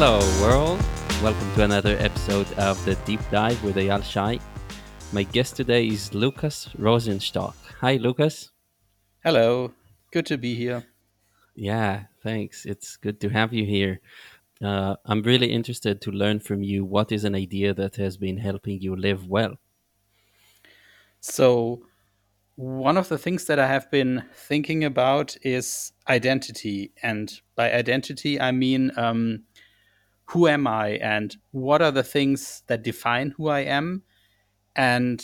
Hello, world. Welcome to another episode of the Deep Dive with Eyal Shay. My guest today is Lukas Rosenstock. Hi, Lukas. Hello, good to be here. Yeah, thanks. It's good to have you here. Uh, I'm really interested to learn from you what is an idea that has been helping you live well. So, one of the things that I have been thinking about is identity. And by identity, I mean um, who am I and what are the things that define who I am? And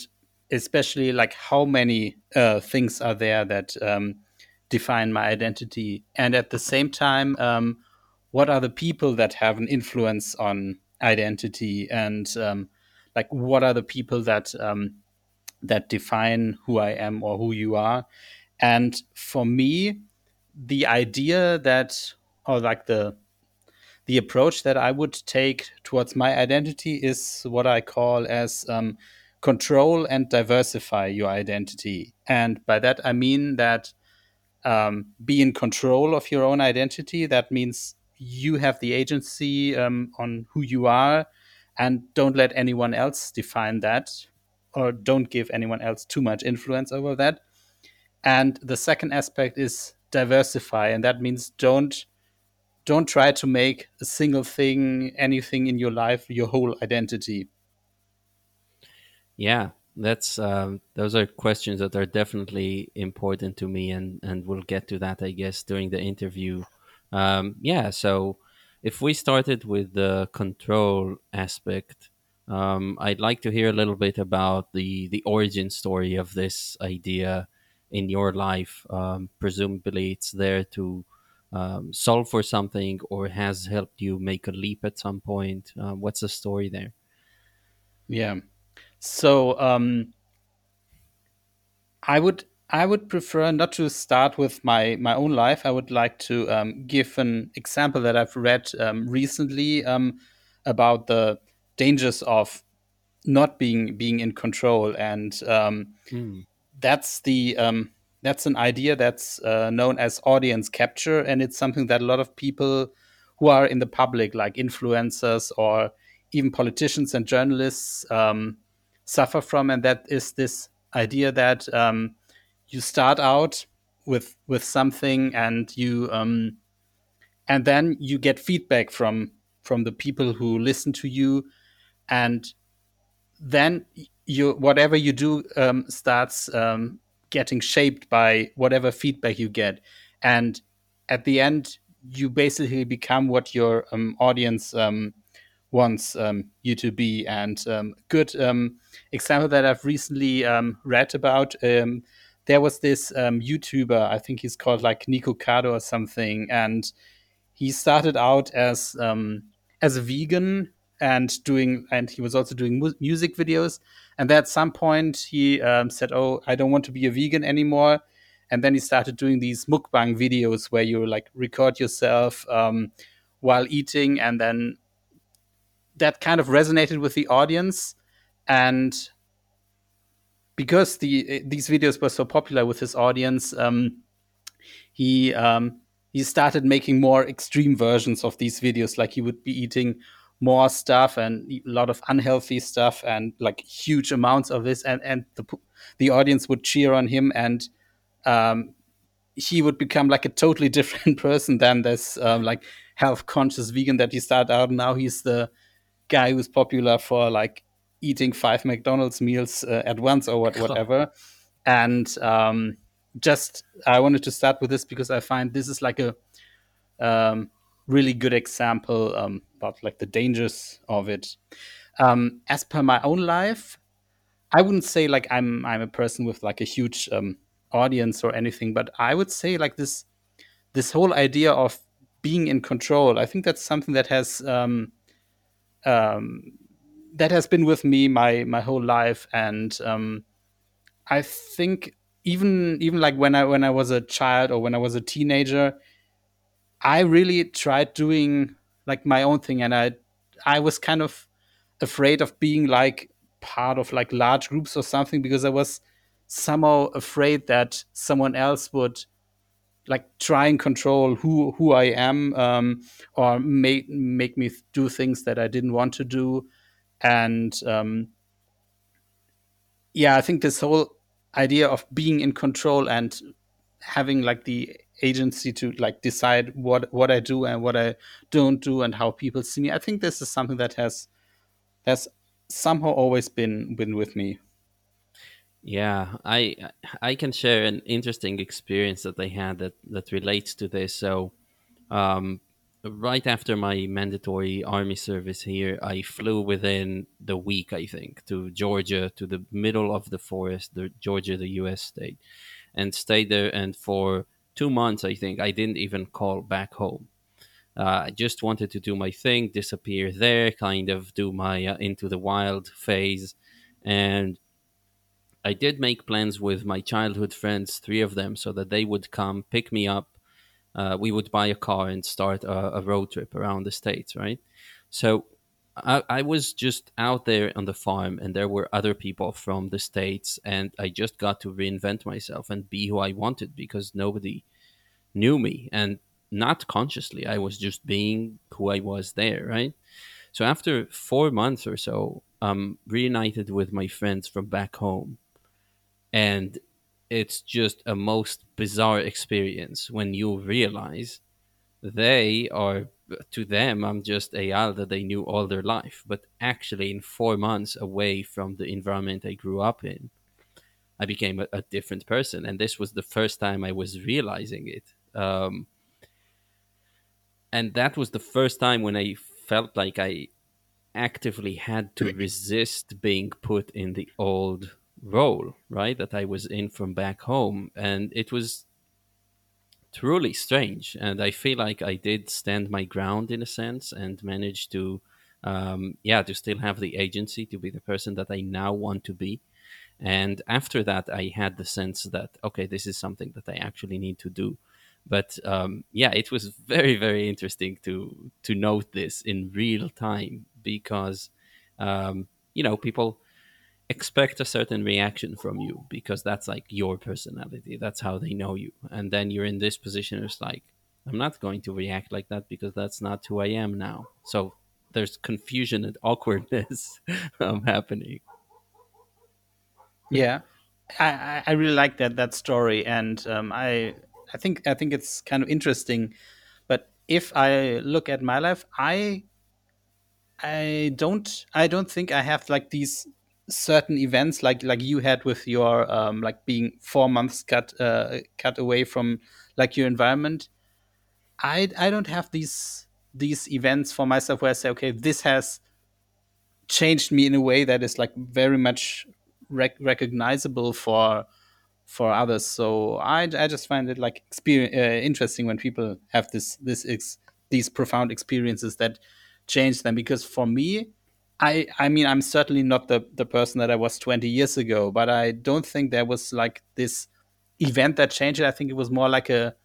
especially, like, how many uh, things are there that um, define my identity? And at the same time, um, what are the people that have an influence on identity? And um, like, what are the people that um, that define who I am or who you are. And for me, the idea that, or like the the approach that I would take towards my identity is what I call as um, control and diversify your identity. And by that I mean that um, be in control of your own identity. That means you have the agency um, on who you are, and don't let anyone else define that or don't give anyone else too much influence over that. And the second aspect is diversify, and that means don't don't try to make a single thing, anything in your life, your whole identity. Yeah, that's um, those are questions that are definitely important to me, and and we'll get to that, I guess, during the interview. Um, yeah, so if we started with the control aspect, um, I'd like to hear a little bit about the the origin story of this idea in your life. Um, presumably, it's there to um, solve for something, or has helped you make a leap at some point. Uh, what's the story there? Yeah. So um, I would I would prefer not to start with my my own life. I would like to um, give an example that I've read um, recently um, about the dangers of not being being in control, and um, Mm. that's the um, that's an idea that's uh, known as audience capture, and it's something that a lot of people who are in the public, like influencers or even politicians and journalists, um, suffer from, and that is this idea that um, you start out with with something, and you um, and then you get feedback from from the people who listen to you, and then you whatever you do um, starts um, getting shaped by whatever feedback you get, and at the end you basically become what your um, audience um, wants um, you to be. And um, good um, example that I've recently um, read about. There was this YouTuber, I think he's called like Nikocado or something, and he started out as as a vegan and doing and he was also doing mu- music videos and then at some point he um, said oh i don't want to be a vegan anymore. And then he started doing these mukbang videos where you like record yourself um, while eating. And then that kind of resonated with the audience. And because the these videos were so popular with his audience um, he um, he started making more extreme versions of these videos. Like he would be eating more stuff and a lot of unhealthy stuff and like huge amounts of this and and the the audience would cheer on him and um, he would become like a totally different person than this um, like health conscious vegan that he started out. Now he's the guy who's popular for like eating five mcdonald's meals uh, at once or what, whatever. And um, just i wanted to start with this because i find this is like a um, really good example um, about like the dangers of it. Um, as per my own life, I wouldn't say like I'm I'm a person with like a huge um, audience or anything, but I would say like this this whole idea of being in control. I think that's something that has um, um, that has been with me my my whole life, and um, I think even even like when I when I was a child or when I was a teenager, I really tried doing like my own thing, and I I was kind of afraid of being like part of like large groups or something because I was somehow afraid that someone else would like try and control who who I am um, or make make me do things that I didn't want to do. And um, yeah I think this whole idea of being in control and having like the agency to like decide what what I do and what I don't do and how people see me I think this is something that has has somehow always been been with me Yeah, I I can share an interesting experience that I had that that relates to this. So, um, right after my mandatory army service here, I flew within the week, I think, to Georgia, to the middle of the forest, the Georgia, the U.S. state, and stayed there. And for two months, I think, I didn't even call back home. Uh, I just wanted to do my thing, disappear there, kind of do my uh, into the wild phase, and I did make plans with my childhood friends, three of them, so that they would come pick me up. Uh, we would buy a car and start a, a, road trip around the states, right? So I, I, was just out there on the farm, and there were other people from the states, and I just got to reinvent myself and be who I wanted because nobody knew me, and not consciously. I was just being who I was there, right? So after four months or so, I'm reunited with my friends from back home and it's just a most bizarre experience when you realize they are to them i'm just Eyal that they knew all their life but actually in four months away from the environment i grew up in i became a, a different person. And this was the first time i was realizing it. Um, and that was the first time when i felt like i actively had to resist being put in the old role, right, that I was in from back home. And it was truly strange. And I feel like I did stand my ground in a sense and managed to, um, yeah, to still have the agency to be the person that I now want to be. And after that, I had the sense that, okay, this is something that I actually need to do. But um, yeah, it was very, very interesting to to note this in real time because um, you know people expect a certain reaction from you because that's like your personality. That's how they know you. And then you're in this position. It's like I'm not going to react like that because that's not who I am now. So there's confusion and awkwardness um, happening. Yeah, I, I really like that that story, and um, I I think I think it's kind of interesting. But if I look at my life, I I don't I don't think I have like these certain events like like you had with your um like being four months cut uh cut away from like your environment. I I don't have these these events for myself where I say okay this has changed me in a way that is like very much rec- recognizable for for others. So I, I just find it like experience, uh, interesting when people have this this these profound experiences that change them. Because for me, I I mean I'm certainly not the the person that I was 20 years ago, but I don't think there was like this event that changed it. I think it was more like a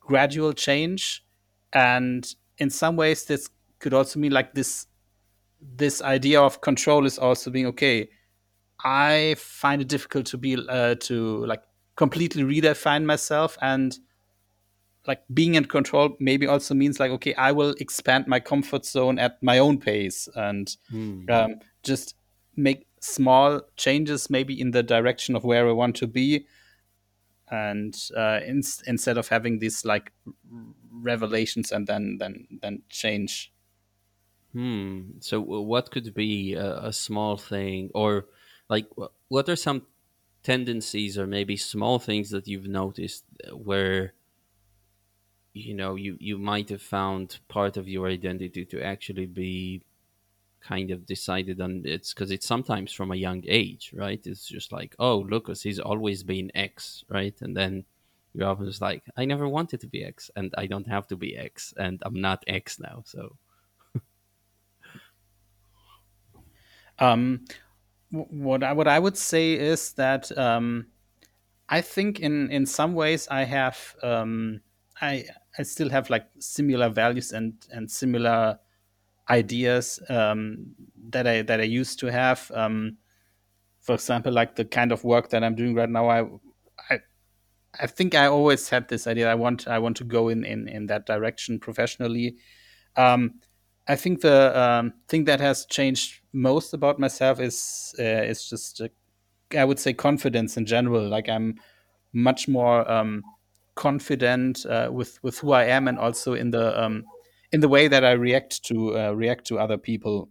gradual change, and in some ways this could also mean like this this idea of control is also being okay I find it difficult to be uh, to like completely redefine myself and like being in control maybe also means like okay I will expand my comfort zone at my own pace and Hmm. um, just make small changes maybe in the direction of where I want to be and uh, in, instead of having these like revelations and then then then change Hmm. So, what could be a, a small thing, or like, what are some tendencies, or maybe small things that you've noticed uh, where you know you you might have found part of your identity to actually be kind of decided on it's because it's sometimes from a young age, right? It's just like, oh, Lukas, he's always been X, right? And then you're often just like, I never wanted to be X, and I don't have to be X, and I'm not X now. So, um, what I, what I would say is that um, I think in in some ways I have um, I I still have like similar values and and similar ideas um, that I that I used to have. Um, for example, like the kind of work that I'm doing right now, I I I think I always had this idea. I want I want to go in in, in that direction professionally. Um, I think the um, thing that has changed most about myself is uh, is just uh, I would say confidence in general. Like I'm much more um, confident uh, with with who I am, and also in the um, in the way that I react to uh, react to other people.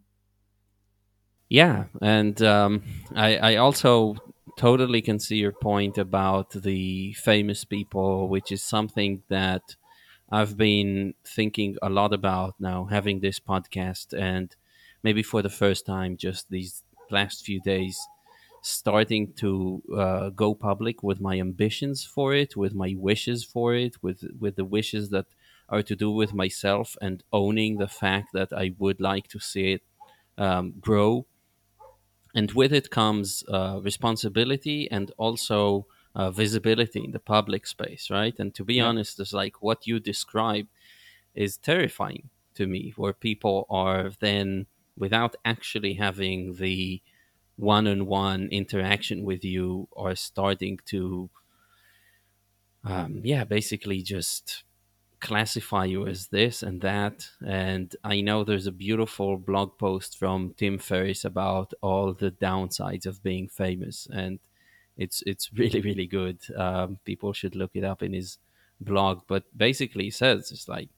Yeah, and um, I, I also totally can see your point about the famous people, which is something that I've been thinking a lot about now, having this podcast, and maybe for the first time, just these last few days, starting to uh, go public with my ambitions for it, with my wishes for it, with with the wishes that are to do with myself, and owning the fact that I would like to see it um, grow and with it comes uh, responsibility and also uh, visibility in the public space right and to be Yeah. honest it's like what you describe is terrifying to me where people are then without actually having the one-on-one interaction with you are starting to um, yeah basically just classify you as this and that. And I know there's a beautiful blog post from Tim Ferriss about all the downsides of being famous, and it's it's really really good. Um, people should look it up in his blog. But basically, he says it's like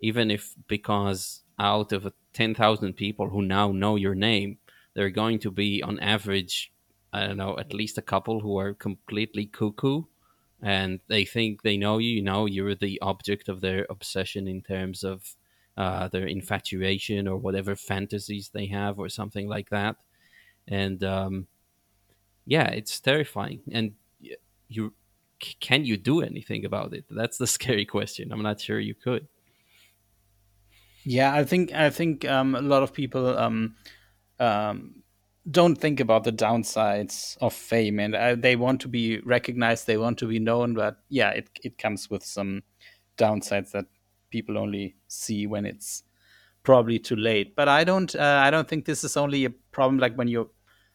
even if because out of 10,000 people who now know your name, there are going to be on average, I don't know, at least a couple who are completely cuckoo and they think they know you, you know, you're the object of their obsession in terms of uh, their infatuation or whatever fantasies they have or something like that. And um, yeah, it's terrifying. And you can you do anything about it? That's the scary question. I'm not sure you could. Yeah, I think I think um, a lot of people um, um, don't think about the downsides of fame, and uh, they want to be recognized, they want to be known, but yeah, it it comes with some downsides that people only see when it's probably too late. But I don't uh, I don't think this is only a problem like when you're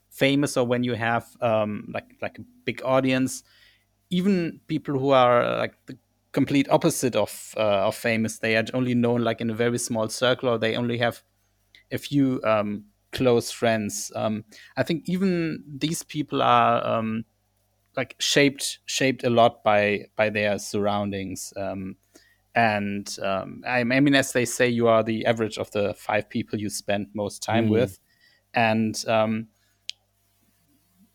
famous or when you have um, like like a big audience. Even people who are uh, like the complete opposite of uh, of famous, they are only known like in a very small circle, or they only have a few um, close friends. Um, I think even these people are um, like shaped shaped a lot by by their surroundings. Um, and um, I, I mean, as they say, you are the average of the five people you spend most time Mm, with. And um,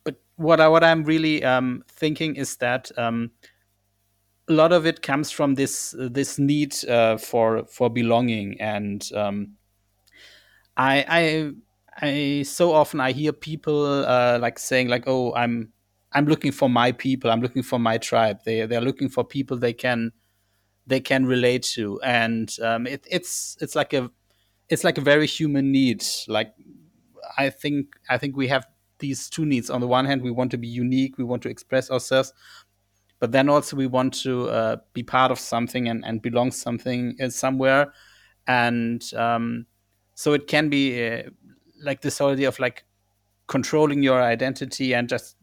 but what I what I'm really um, thinking is that um, a lot of it comes from this this need uh, for for belonging and um, I I I so often I hear people uh, like saying like, "Oh, I'm I'm looking for my people. I'm looking for my tribe. They they're looking for people they can they can relate to." And um, it, it's it's like a it's like a very human need. Like I think I think we have these two needs. On the one hand, we want to be unique. We want to express ourselves, but then also we want to uh, be part of something and, and belong something uh, somewhere and um, so it can be uh, like this whole idea of like controlling your identity and just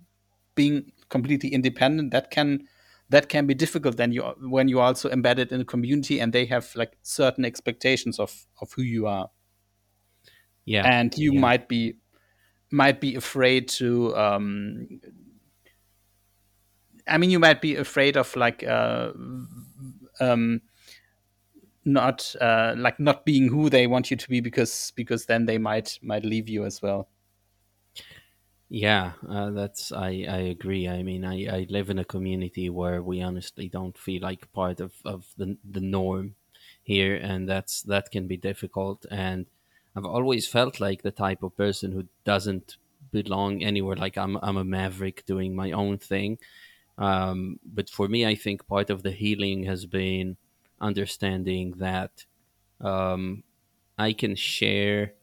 being completely independent that can that can be difficult then you when you are also embedded in a community and they have like certain expectations of of who you are. Yeah, and you yeah, might be might be afraid to um i mean you might be afraid of like uh um not uh, like not being who they want you to be because because then they might might leave you as well. yeah. Uh, that's I I agree. I mean, I I live in a community where we honestly don't feel like part of of the the norm here, and that's that can be difficult. And I've always felt like the type of person who doesn't belong anywhere. Like I'm I'm a maverick doing my own thing. Um, but for me, I think part of the healing has been understanding that um, I can share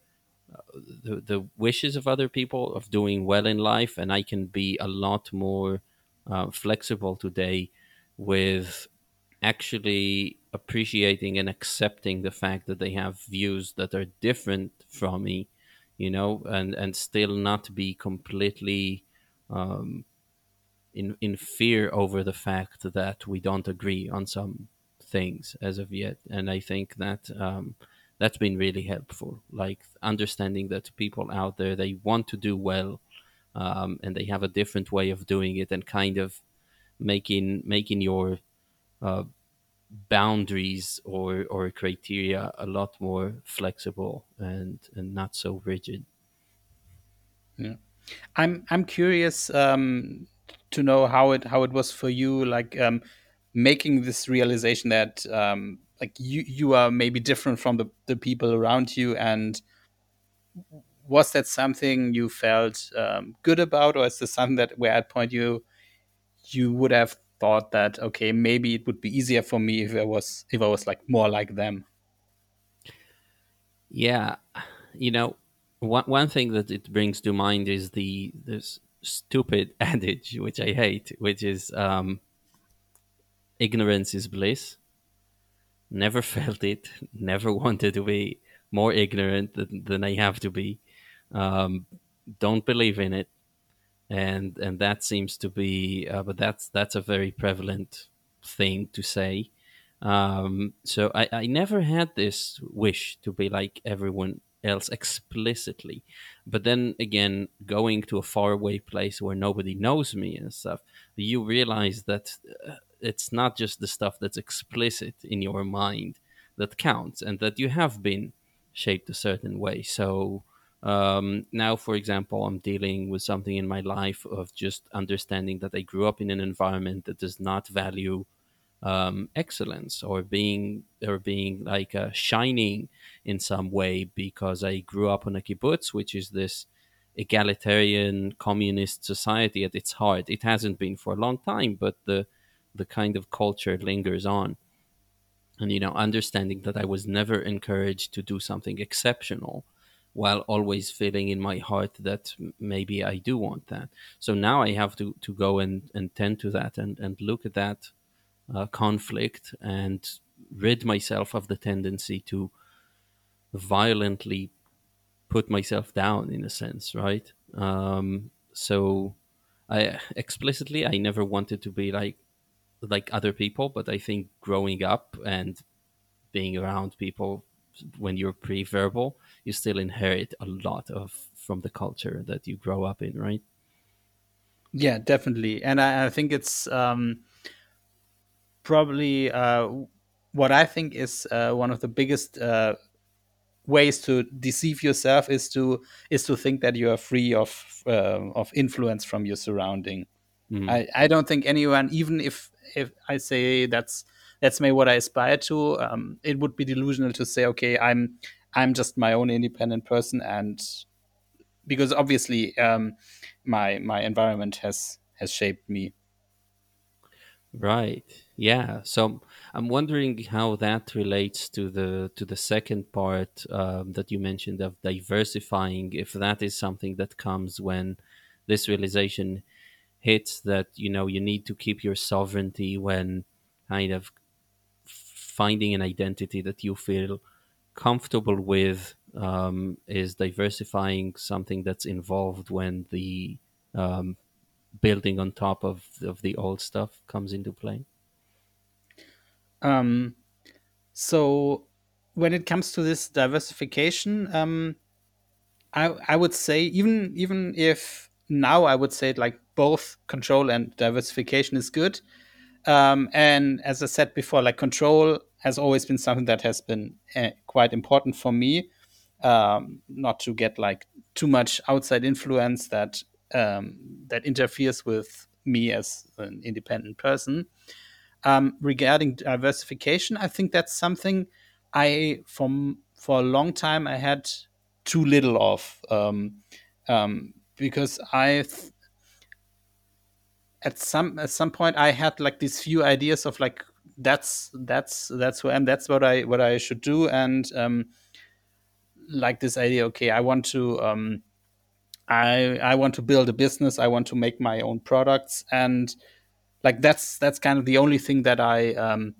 the, the wishes of other people of doing well in life and i can be a lot more uh, flexible today with actually appreciating and accepting the fact that they have views that are different from me you know and and still not be completely um, in in fear over the fact that we don't agree on some things as of yet, and I think that um, that's been really helpful. Like understanding that people out there they want to do well, um, and they have a different way of doing it, and kind of making making your uh, boundaries or or criteria a lot more flexible and and not so rigid. Yeah. I'm I'm curious um, to know how it how it was for you, like um, making this realization that um, like you you are maybe different from the the people around you, and was that something you felt um, good about, or is this something that where at point you you would have thought that okay maybe it would be easier for me if I was if I was like more like them? Yeah, you know, one one thing that it brings to mind is the this stupid adage which I hate, which is um, ignorance is bliss. Never felt it. Never wanted to be more ignorant than, than I have to be. Um, don't believe in it, and and that seems to be. Uh, but that's that's a very prevalent thing to say. Um, so I, I never had this wish to be like everyone else explicitly. But then again, going to a faraway place where nobody knows me and stuff, you realize that uh, it's not just the stuff that's explicit in your mind that counts and that you have been shaped a certain way. So um, now, for example, I'm dealing with something in my life of just understanding that I grew up in an environment that does not value um, excellence or being or being like uh, shining in some way because I grew up on a kibbutz, which is this egalitarian communist society at its heart. It hasn't been for a long time, but the the kind of culture lingers on. And you know, understanding that I was never encouraged to do something exceptional while always feeling in my heart that maybe I do want that. So now I have to, to go and, and tend to that and, and look at that uh, conflict and rid myself of the tendency to violently put myself down in a sense right um, so i explicitly i never wanted to be like like other people but i think growing up and being around people when you're pre-verbal you still inherit a lot of from the culture that you grow up in right Yeah, definitely, and I, I think it's um, probably uh, what I think is uh, one of the biggest uh, ways to deceive yourself is to is to think that you are free of uh, of influence from your surrounding. mm. I, I don't think anyone, even if if I say that's that's maybe what I aspire to, um, it would be delusional to say, okay, I'm I'm just my own independent person, and because obviously um, my my environment has has shaped me. Right. Yeah. So I'm wondering how that relates to the to the second part um, that you mentioned of diversifying. If that is something that comes when this realization hits that you know you need to keep your sovereignty when kind of finding an identity that you feel comfortable with um, is diversifying something that's involved when the um, building on top of of the old stuff comes into play. Um, so when it comes to this diversification, um, I I would say even even if now I would say like both control and diversification is good. Um, and as I said before, like control has always been something that has been uh, quite important for me. Um, not to get like too much outside influence that um, that interferes with me as an independent person. Um, regarding diversification, I think that's something I from for a long time I had too little of um, um, because I th- at some at some point I had like these few ideas of like that's that's that's who I am that's what I what I should do and um, like this idea okay I want to um, I I want to build a business I want to make my own products and like that's that's kind of the only thing that I um,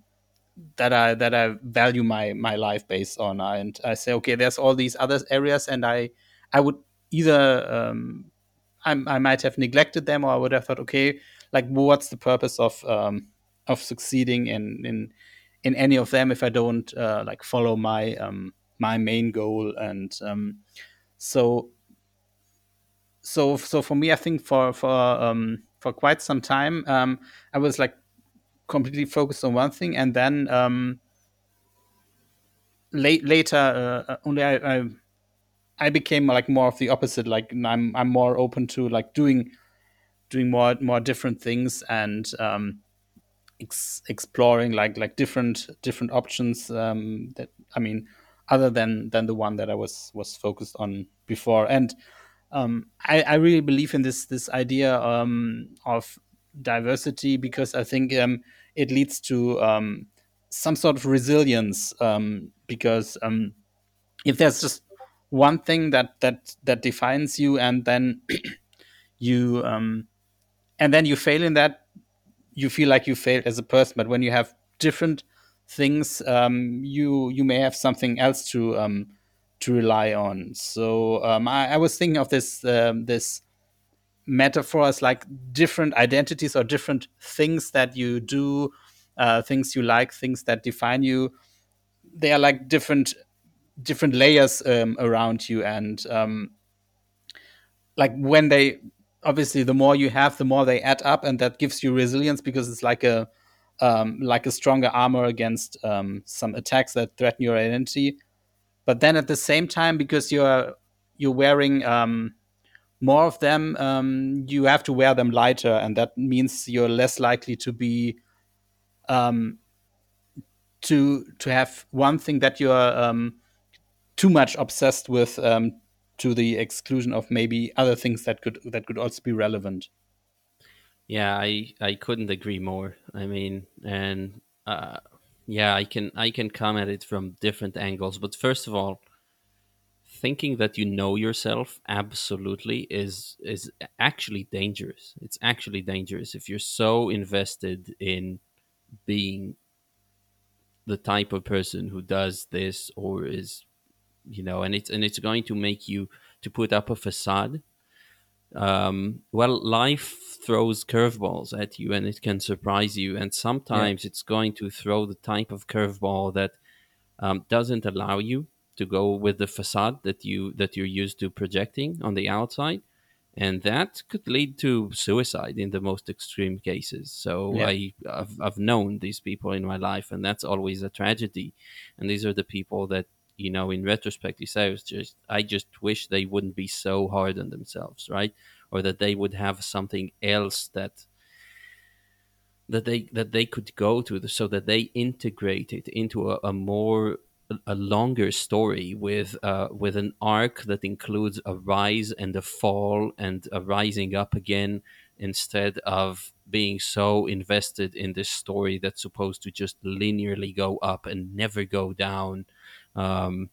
that I that I value my my life based on and I say okay there's all these other areas and I I would either um, I, I might have neglected them or I would have thought okay like what's the purpose of um, of succeeding in in in any of them if I don't uh, like follow my um, my main goal? And um, so so so for me I think for for um, for quite some time um, I was like completely focused on one thing and then um, late later uh, uh, only I, I I became like more of the opposite. Like I'm I'm more open to like doing doing more more different things and um, ex- exploring like like different different options um, that I mean other than than the one that I was was focused on before. And um, I, I really believe in this this idea um, of diversity because I think um, it leads to um, some sort of resilience um, because um, if there's just one thing that that that defines you and then you um, and then you fail in that you feel like you failed as a person but when you have different things um, you you may have something else to um, to rely on. So um, I, I, was thinking of this um, this metaphor as like different identities or different things that you do uh, things you like things that define you. They are like different different layers um, around you and um, like when they obviously the more you have the more they add up and that gives you resilience because it's like a um, like a stronger armor against um, some attacks that threaten your identity. But then at the same time because you're you're wearing um, more of them um, you have to wear them lighter and that means you're less likely to be um, to to have one thing that you're um, too much obsessed with to the exclusion of maybe other things that could that could also be relevant. Yeah, I I couldn't agree more. I mean, and uh, yeah, I can I can come at it from different angles. But first of all, thinking that you know yourself absolutely is is actually dangerous. It's actually dangerous if you're so invested in being the type of person who does this or is you know and it's and it's going to make you to put up a facade. Um, well life throws curveballs at you and it can surprise you. And sometimes yeah. it's going to throw the type of curveball that um, doesn't allow you to go with the facade that you that you're used to projecting on the outside. And that could lead to suicide in the most extreme cases. So yeah. I, I've, I've known these people in my life and that's always a tragedy. And these are the people that you know in retrospect you say was just i just wish they wouldn't be so hard on themselves right? Or that they would have something else that that they that they could go to so that they integrate it into a, a more a longer story with uh, with an arc that includes a rise and a fall and a rising up again instead of being so invested in this story that's supposed to just linearly go up and never go down um,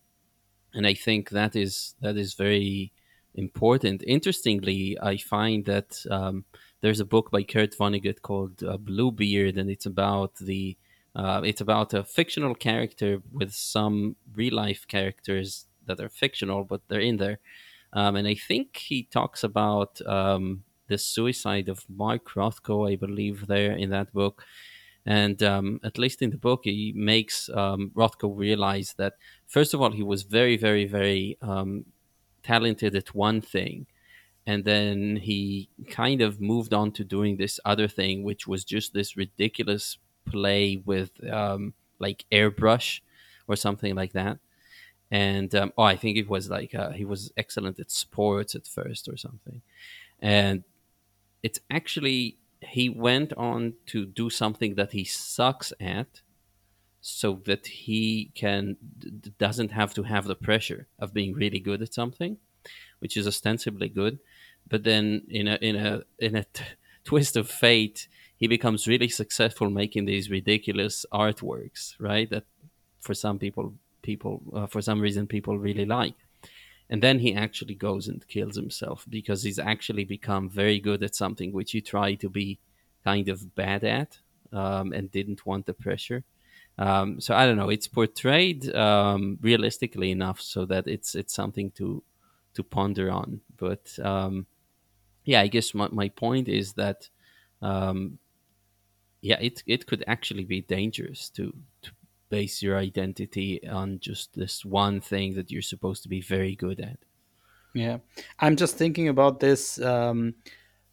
and I think that is that is very important. Interestingly, I find that um, there's a book by Kurt Vonnegut called uh, Bluebeard, and it's about the uh, it's about a fictional character with some real life characters that are fictional, but they're in there. Um, and I think he talks about um, the suicide of Mark Rothko, I believe, there in that book. And um, at least in the book, he makes um, Rothko realize that, first of all, he was very, very, very um, talented at one thing. And then he kind of moved on to doing this other thing, which was just this ridiculous play with um, like airbrush or something like that. And um, oh, I think it was like uh, he was excellent at sports at first or something. And it's actually he went on to do something that he sucks at so that he can doesn't have to have the pressure of being really good at something which is ostensibly good. But then in a in a in a t- twist of fate he becomes really successful making these ridiculous artworks right? That for some people people uh, for some reason people really like and then he actually goes and kills himself because he's actually become very good at something which he tried to be kind of bad at um, and didn't want the pressure. Um, so I don't know. It's portrayed um, realistically enough so that it's it's something to to ponder on. But um, yeah, I guess my, my point is that um, yeah, it it could actually be dangerous to to base your identity on just this one thing that you're supposed to be very good at. Yeah, I'm just thinking about this. Um,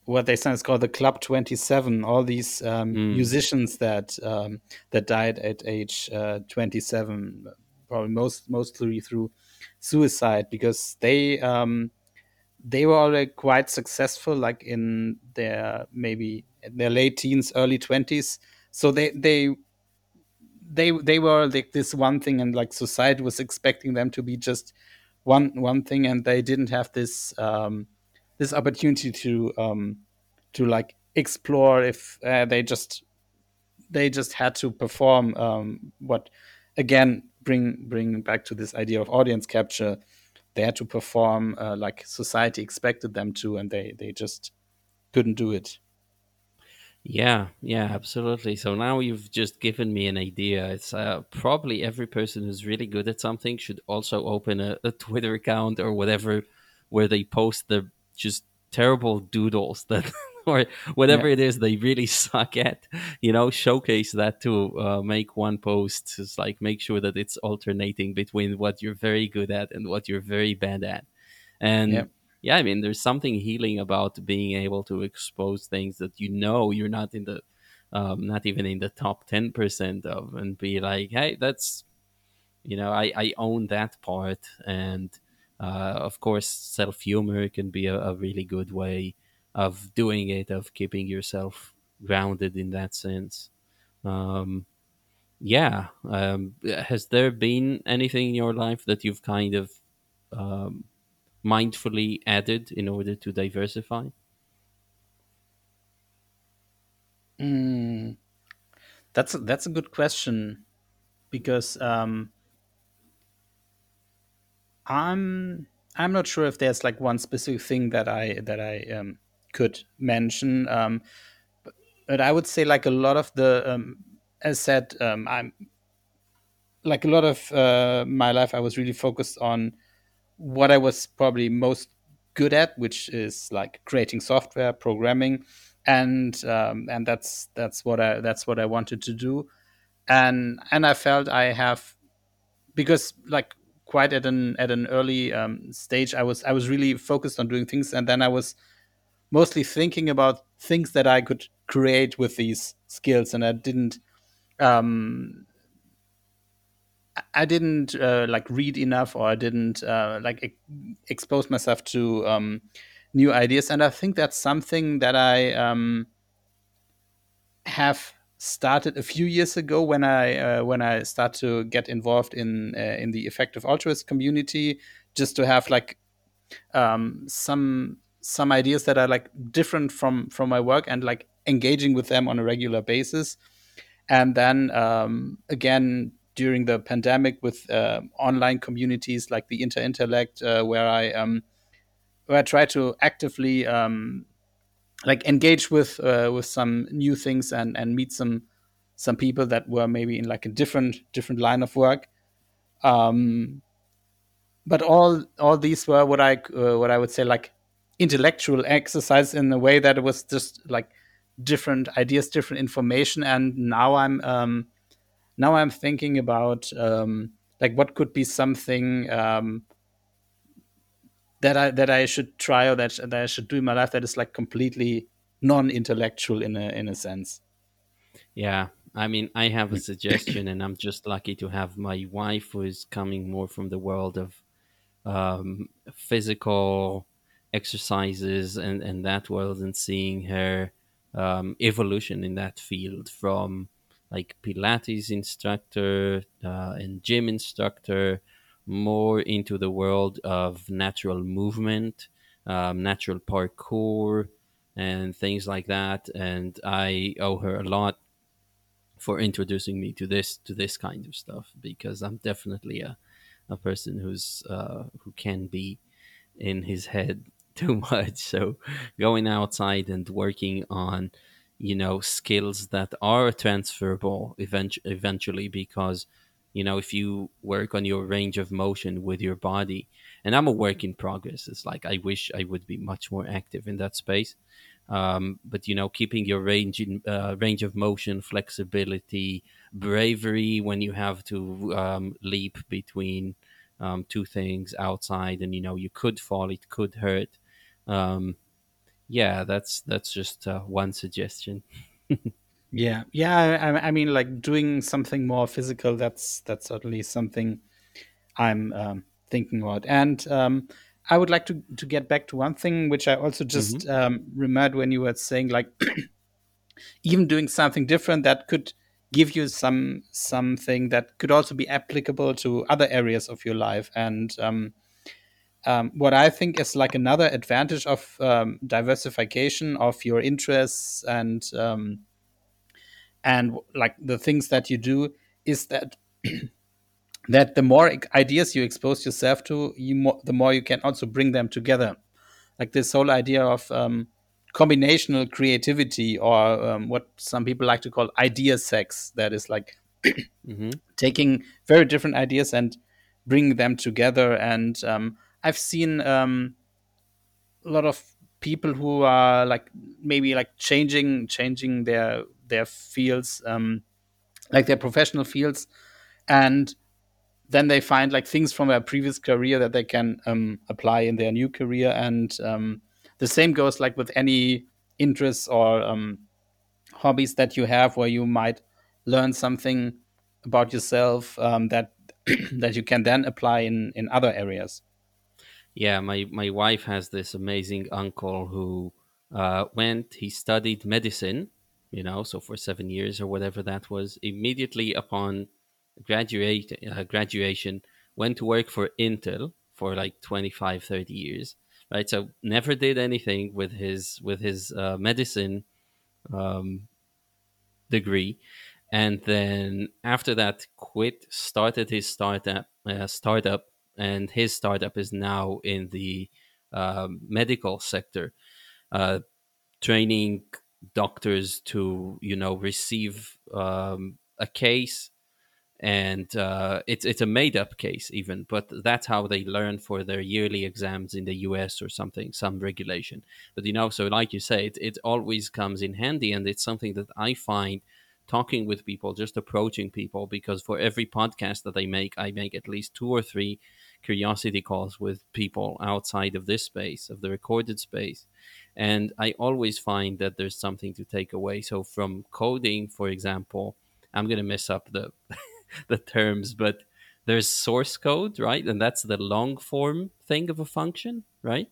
what they say is called the Club 27. All these um, Mm, musicians that um, that died at age uh, 27, probably most mostly through suicide, because they um, they were already quite successful, like in their maybe their late teens, early 20s. So they they they they were like this one thing, and like society was expecting them to be just one one thing, and they didn't have this um, this opportunity to um, to like explore if uh, they just they just had to perform um, what again bring bring back to this idea of audience capture. They had to perform uh, like society expected them to and they they just couldn't do it Yeah, yeah, absolutely. So now you've just given me an idea. It's uh, probably every person who's really good at something should also open a, a Twitter account or whatever where they post the just terrible doodles that or yeah whatever it is they really suck at. You know, showcase that to uh, make one post. It's like make sure that it's alternating between what you're very good at and what you're very bad at. And yeah, I mean, there's something healing about being able to expose things that you know you're not in the, um, not even in the top 10% of, and be like, hey, that's, you know, I, I own that part. And uh, of course, self humor can be a, a really good way of doing it, of keeping yourself grounded in that sense. Um, yeah. Um, has there been anything in your life that you've kind of um, mindfully added in order to diversify? mm, that's a, that's a good question because um, i'm i'm not sure if there's like one specific thing that i that i um, could mention um, but i would say like a lot of the um, as said um, i'm like a lot of uh, my life i was really focused on what I was probably most good at, which is like creating software, programming, and um, and that's that's what I that's what I wanted to do, and and I felt I have because like quite at an at an early um, stage I was I was really focused on doing things, and then I was mostly thinking about things that I could create with these skills, and I didn't um, I didn't uh, like read enough or I didn't uh, like e- expose myself to um, new ideas, and I think that's something that I um, have started a few years ago when I uh, when I start to get involved in uh, in the effective altruist community, just to have like um, some some ideas that are like different from from my work and like engaging with them on a regular basis. And then um, again during the pandemic with uh, online communities like the Interintellect, uh, where I um, where I try to actively um, like engage with uh, with some new things and and meet some some people that were maybe in like a different different line of work. Um, but all all these were what I uh, what I would say like intellectual exercise in a way that it was just like different ideas, different information, and now I'm um, now I'm thinking about um, like what could be something um, that I that I should try or that that I should do in my life that is like completely non-intellectual in a in a sense. Yeah, I mean, I have a suggestion, and I'm just lucky to have my wife who is coming more from the world of um, physical exercises and, and that world, and seeing her um, evolution in that field from like Pilates instructor uh, and gym instructor more into the world of natural movement, um, natural parkour, and things like that. And I owe her a lot for introducing me to this to this kind of stuff because I'm definitely a, a person who's uh, who can be in his head too much. So going outside and working on you know skills that are transferable event- eventually because you know if you work on your range of motion with your body and i'm a work in progress it's like i wish i would be much more active in that space um, but you know keeping your range in uh, range of motion flexibility bravery when you have to um, leap between um, two things outside and you know you could fall it could hurt um, yeah that's that's just uh, one suggestion Yeah, yeah. I, I mean, like doing something more physical. That's that's certainly something I'm um, thinking about. And um, I would like to to get back to one thing which I also just um, remembered when you were saying like even doing something different that could give you some something that could also be applicable to other areas of your life. And um, um, what I think is like another advantage of um, diversification of your interests and um, and like the things that you do is that that the more ideas you expose yourself to, you more, the more you can also bring them together. Like this whole idea of um, combinational creativity, or um, what some people like to call idea sex. That is like hmm taking very different ideas and bringing them together. And um, I've seen um, a lot of people who are like maybe like changing changing their their fields, um, like their professional fields, and then they find like things from their previous career that they can um, apply in their new career. And um, the same goes like with any interests or um, hobbies that you have where you might learn something about yourself um, that that you can then apply in in other areas Yeah, my my wife has this amazing uncle who uh, went. He studied medicine, you know, so for seven years or whatever that was. Immediately upon graduate uh, graduation, went to work for Intel for like 25, 30 years. Right, so never did anything with his with his uh, medicine um, degree, and then after that, quit. Started his startup uh, startup, and his startup is now in the um, medical sector, uh, training doctors to you know receive um, a case and uh, it's it's a made up case even, but that's how they learn for their yearly exams in the U.S. or something, some regulation. But you know, so like you say, it, it always comes in handy, and it's something that I find talking with people, just approaching people, because for every podcast that I make, I make at least two or three curiosity calls with people outside of this space, of the recorded space. And I always find that there's something to take away. So from coding, for example, I'm going to mess up the the terms, but there's source code, right? And that's the long form thing of a function, right?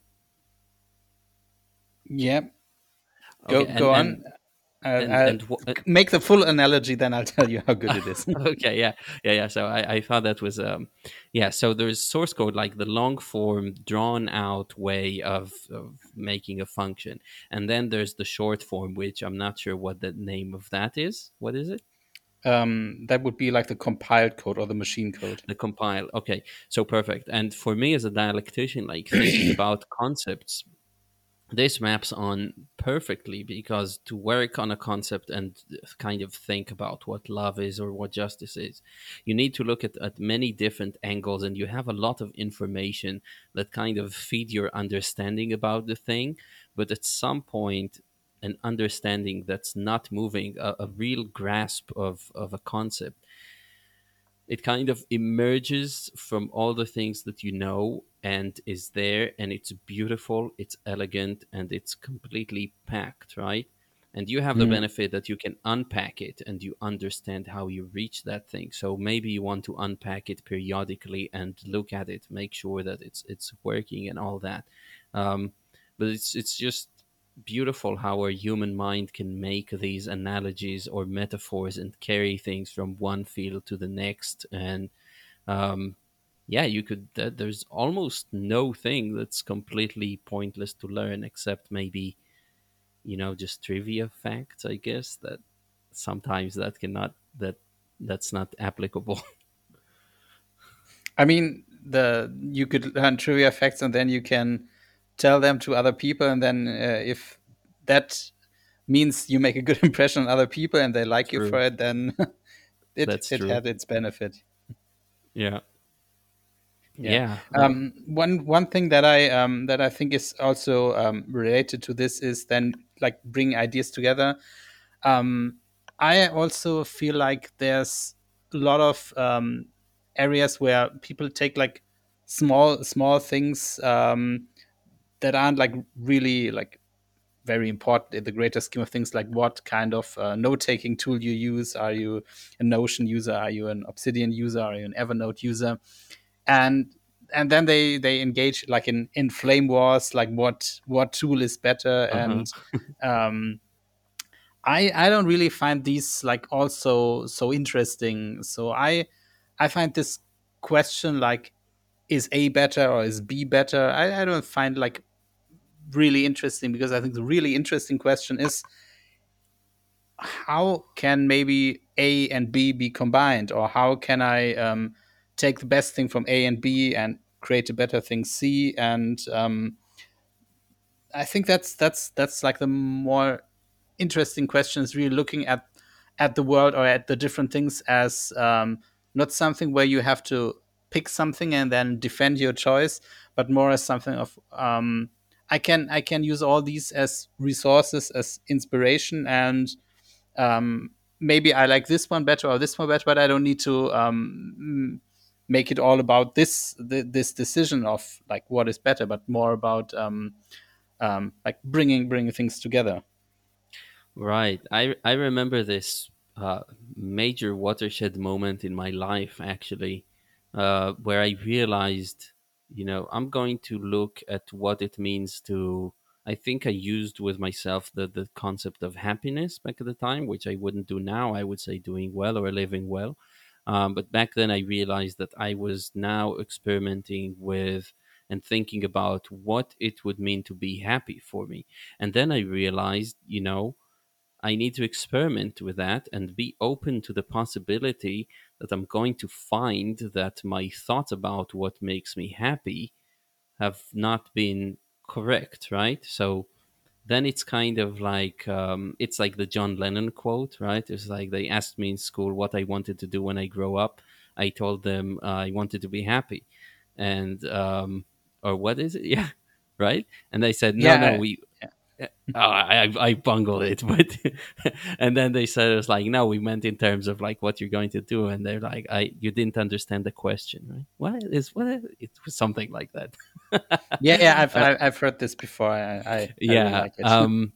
yeah go and go on and And and wh- make the full analogy then i'll tell you how good it is okay, yeah, yeah, yeah. So I, I thought that was um, yeah. So there's source code like the long form, drawn out way of of making a function, and then there's the short form, which I'm not sure what the name of that is. What is it? um, that would be like the compiled code or the machine code The compile. Okay, so perfect. And for me as a dialectician, like thinking about concepts this maps on perfectly because to work on a concept and kind of think about what love is or what justice is you need to look at, at many different angles and you have a lot of information that kind of feed your understanding about the thing. But at some point an understanding that's not moving a, a real grasp of, of a concept it kind of emerges from all the things that you know and is there and it's beautiful it's elegant and it's completely packed right? And you have the Mm. benefit that you can unpack it and you understand how you reach that thing. So maybe you want to unpack it periodically and look at it make sure that it's it's working and all that. Um, but it's it's just beautiful how our human mind can make these analogies or metaphors and carry things from one field to the next. And um, yeah you could th- there's almost no thing that's completely pointless to learn except maybe you know just trivia facts i guess that sometimes that cannot that that's not applicable. I mean, the you could learn trivia facts and then you can tell them to other people, and then uh, if that means you make a good impression on other people and they like you for it, then it that's it true had its benefit. yeah Yeah. yeah Um, one one thing that I um, that I think is also um, related to this is then like bring ideas together. Um, I also feel like there's a lot of um, areas where people take like small small things um, that aren't like really like very important in the greater scheme of things like what kind of uh, note taking tool you use. Are you a notion user? Are you an obsidian user? Are you an evernote user? And and then they they engage like in in flame wars like what what tool is better? Uh-huh. and um i i don't really find these like also so interesting. So i i find this question like is a better or is b better? I, I don't find like really interesting because I think the really interesting question is how can maybe A and B be combined, or how can I um, take the best thing from A and B and create a better thing C? And um, I think that's that's that's like the more interesting question is really looking at at the world or at the different things as um, not something where you have to pick something and then defend your choice, but more as something of um, I can I can use all these as resources as inspiration and um, maybe I like this one better or this one better, but I don't need to um, make it all about this this decision of like what is better, but more about um, um, like bringing bringing things together. Right. I I remember this uh, major watershed moment in my life actually, uh, where I realized, you know, I'm going to look at what it means to. I think I used with myself the the concept of happiness back at the time, which I wouldn't do now. I would say doing well or living well. Um, but back then, I realized that I was now experimenting with and thinking about what it would mean to be happy for me. And then I realized, you know, I need to experiment with that and be open to the possibility that I'm going to find that my thoughts about what makes me happy have not been correct, right? So then it's kind of like um, it's like the John Lennon quote, right? It's like they asked me in school what I wanted to do when I grow up. I told them uh, I wanted to be happy, and um, or what is it? Yeah, right. And they said, no, no, Yeah, we oh, I, I bungled it, but and then they said it was like, no, we meant in terms of like what you're going to do, and they're like, I you didn't understand the question, right? What is what? It was something like that. yeah, yeah. I've Uh, I've heard this before. I I, I yeah, like um,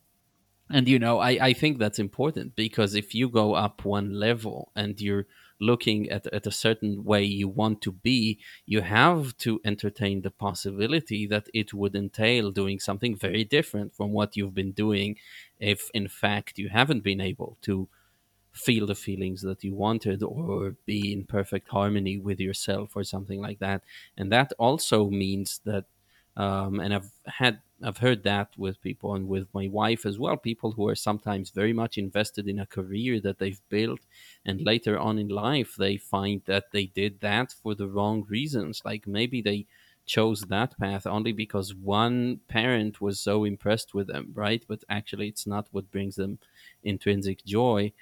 and you know, I I think that's important because if you go up one level and you're looking at, at a certain way you want to be, you have to entertain the possibility that it would entail doing something very different from what you've been doing if in fact you haven't been able to feel the feelings that you wanted or be in perfect harmony with yourself or something like that. And that also means that um, and i've had i've heard that with people and with my wife as well people who are sometimes very much invested in a career that they've built and later on in life they find that they did that for the wrong reasons. Like maybe they chose that path only because one parent was so impressed with them right? But actually it's not what brings them intrinsic joy.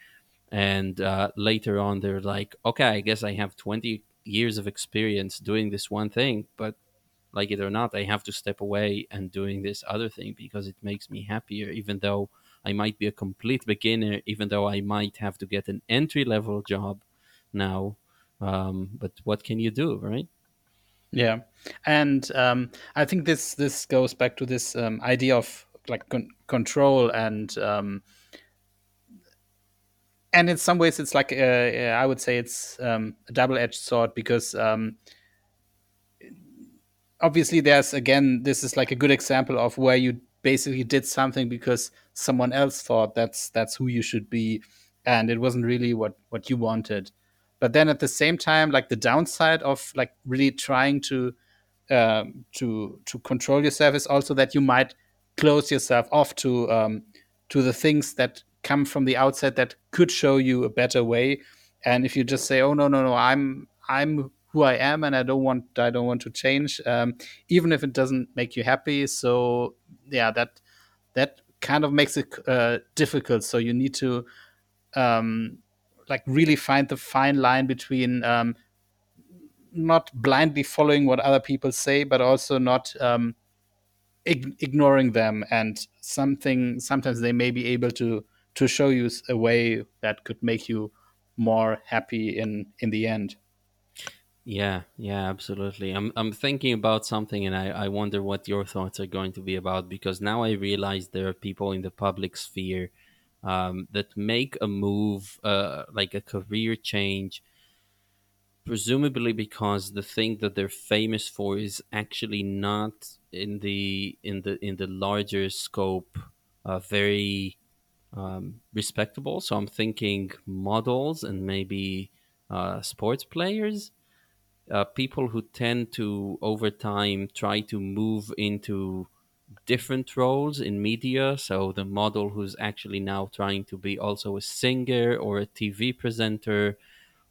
And uh, later on they're like okay i guess i have 20 years of experience doing this one thing but like it or not i have to step away and doing this other thing because it makes me happier even though i might be a complete beginner even though i might have to get an entry level job now. Um, but what can you do right? Yeah, and um, I think this this goes back to this um, idea of like con- control and um, and in some ways it's like uh, I would say it's um, a double edged sword because um, obviously there's again this is like a good example of where you basically did something because someone else thought that's that's who you should be and it wasn't really what what you wanted but then at the same time like the downside of like really trying to um, to to control yourself is also that you might close yourself off to um, to the things that come from the outside that could show you a better way. And if you just say, "Oh no, no, no, I'm I'm who I am, and I don't want I don't want to change," um, even if it doesn't make you happy, so yeah, that that kind of makes it uh, difficult. So you need to um, like really find the fine line between um, not blindly following what other people say, but also not um, ig- ignoring them. And something sometimes they may be able to to show you a way that could make you more happy in in the end Yeah, yeah, absolutely. I'm I'm thinking about something and I, I wonder what your thoughts are going to be about because now I realize there are people in the public sphere um, that make a move, uh, like a career change, presumably because the thing that they're famous for is actually not in the in the in the larger scope uh, very um, respectable. So I'm thinking models and maybe uh, sports players uh, people who tend to over time try to move into different roles in media. So the model who's actually now trying to be also a singer or a tv presenter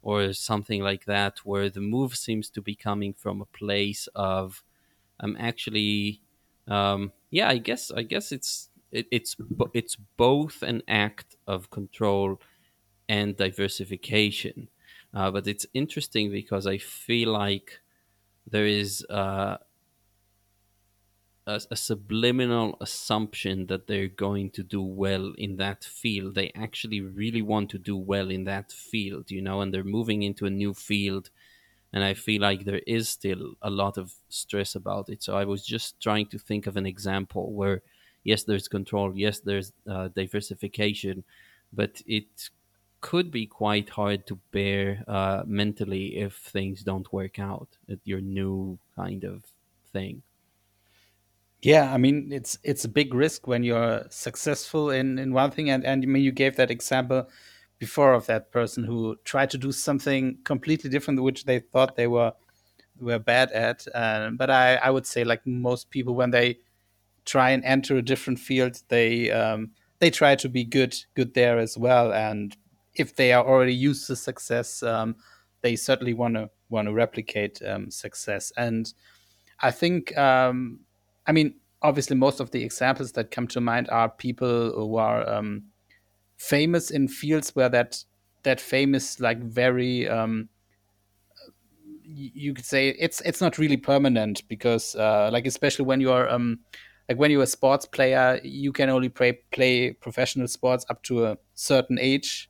or something like that where the move seems to be coming from a place of i'm actually um, yeah i guess i guess it's it, it's it's both an act of control and diversification uh, but it's interesting because i feel like there is uh, a, a subliminal assumption that they're going to do well in that field. They actually really want to do well in that field, you know, and they're moving into a new field. And I feel like there is still a lot of stress about it. So I was just trying to think of an example where, yes, there's control, yes, there's uh, diversification, but it could be quite hard to bear uh, mentally if things don't work out at your new kind of thing. yeah i mean it's it's a big risk when you're successful in in one thing and and I mean you gave that example before of that person who tried to do something completely different which they thought they were were bad at um, but i i would say like most people when they try and enter a different field, they um, they try to be good good there as well. And if they are already used to success, um, they certainly want to want to replicate um, success. And I think, um, I mean, obviously, most of the examples that come to mind are people who are um, famous in fields where that that fame is like very um, you could say it's it's not really permanent because uh, like especially when you are um like when you're a sports player you can only play play professional sports up to a certain age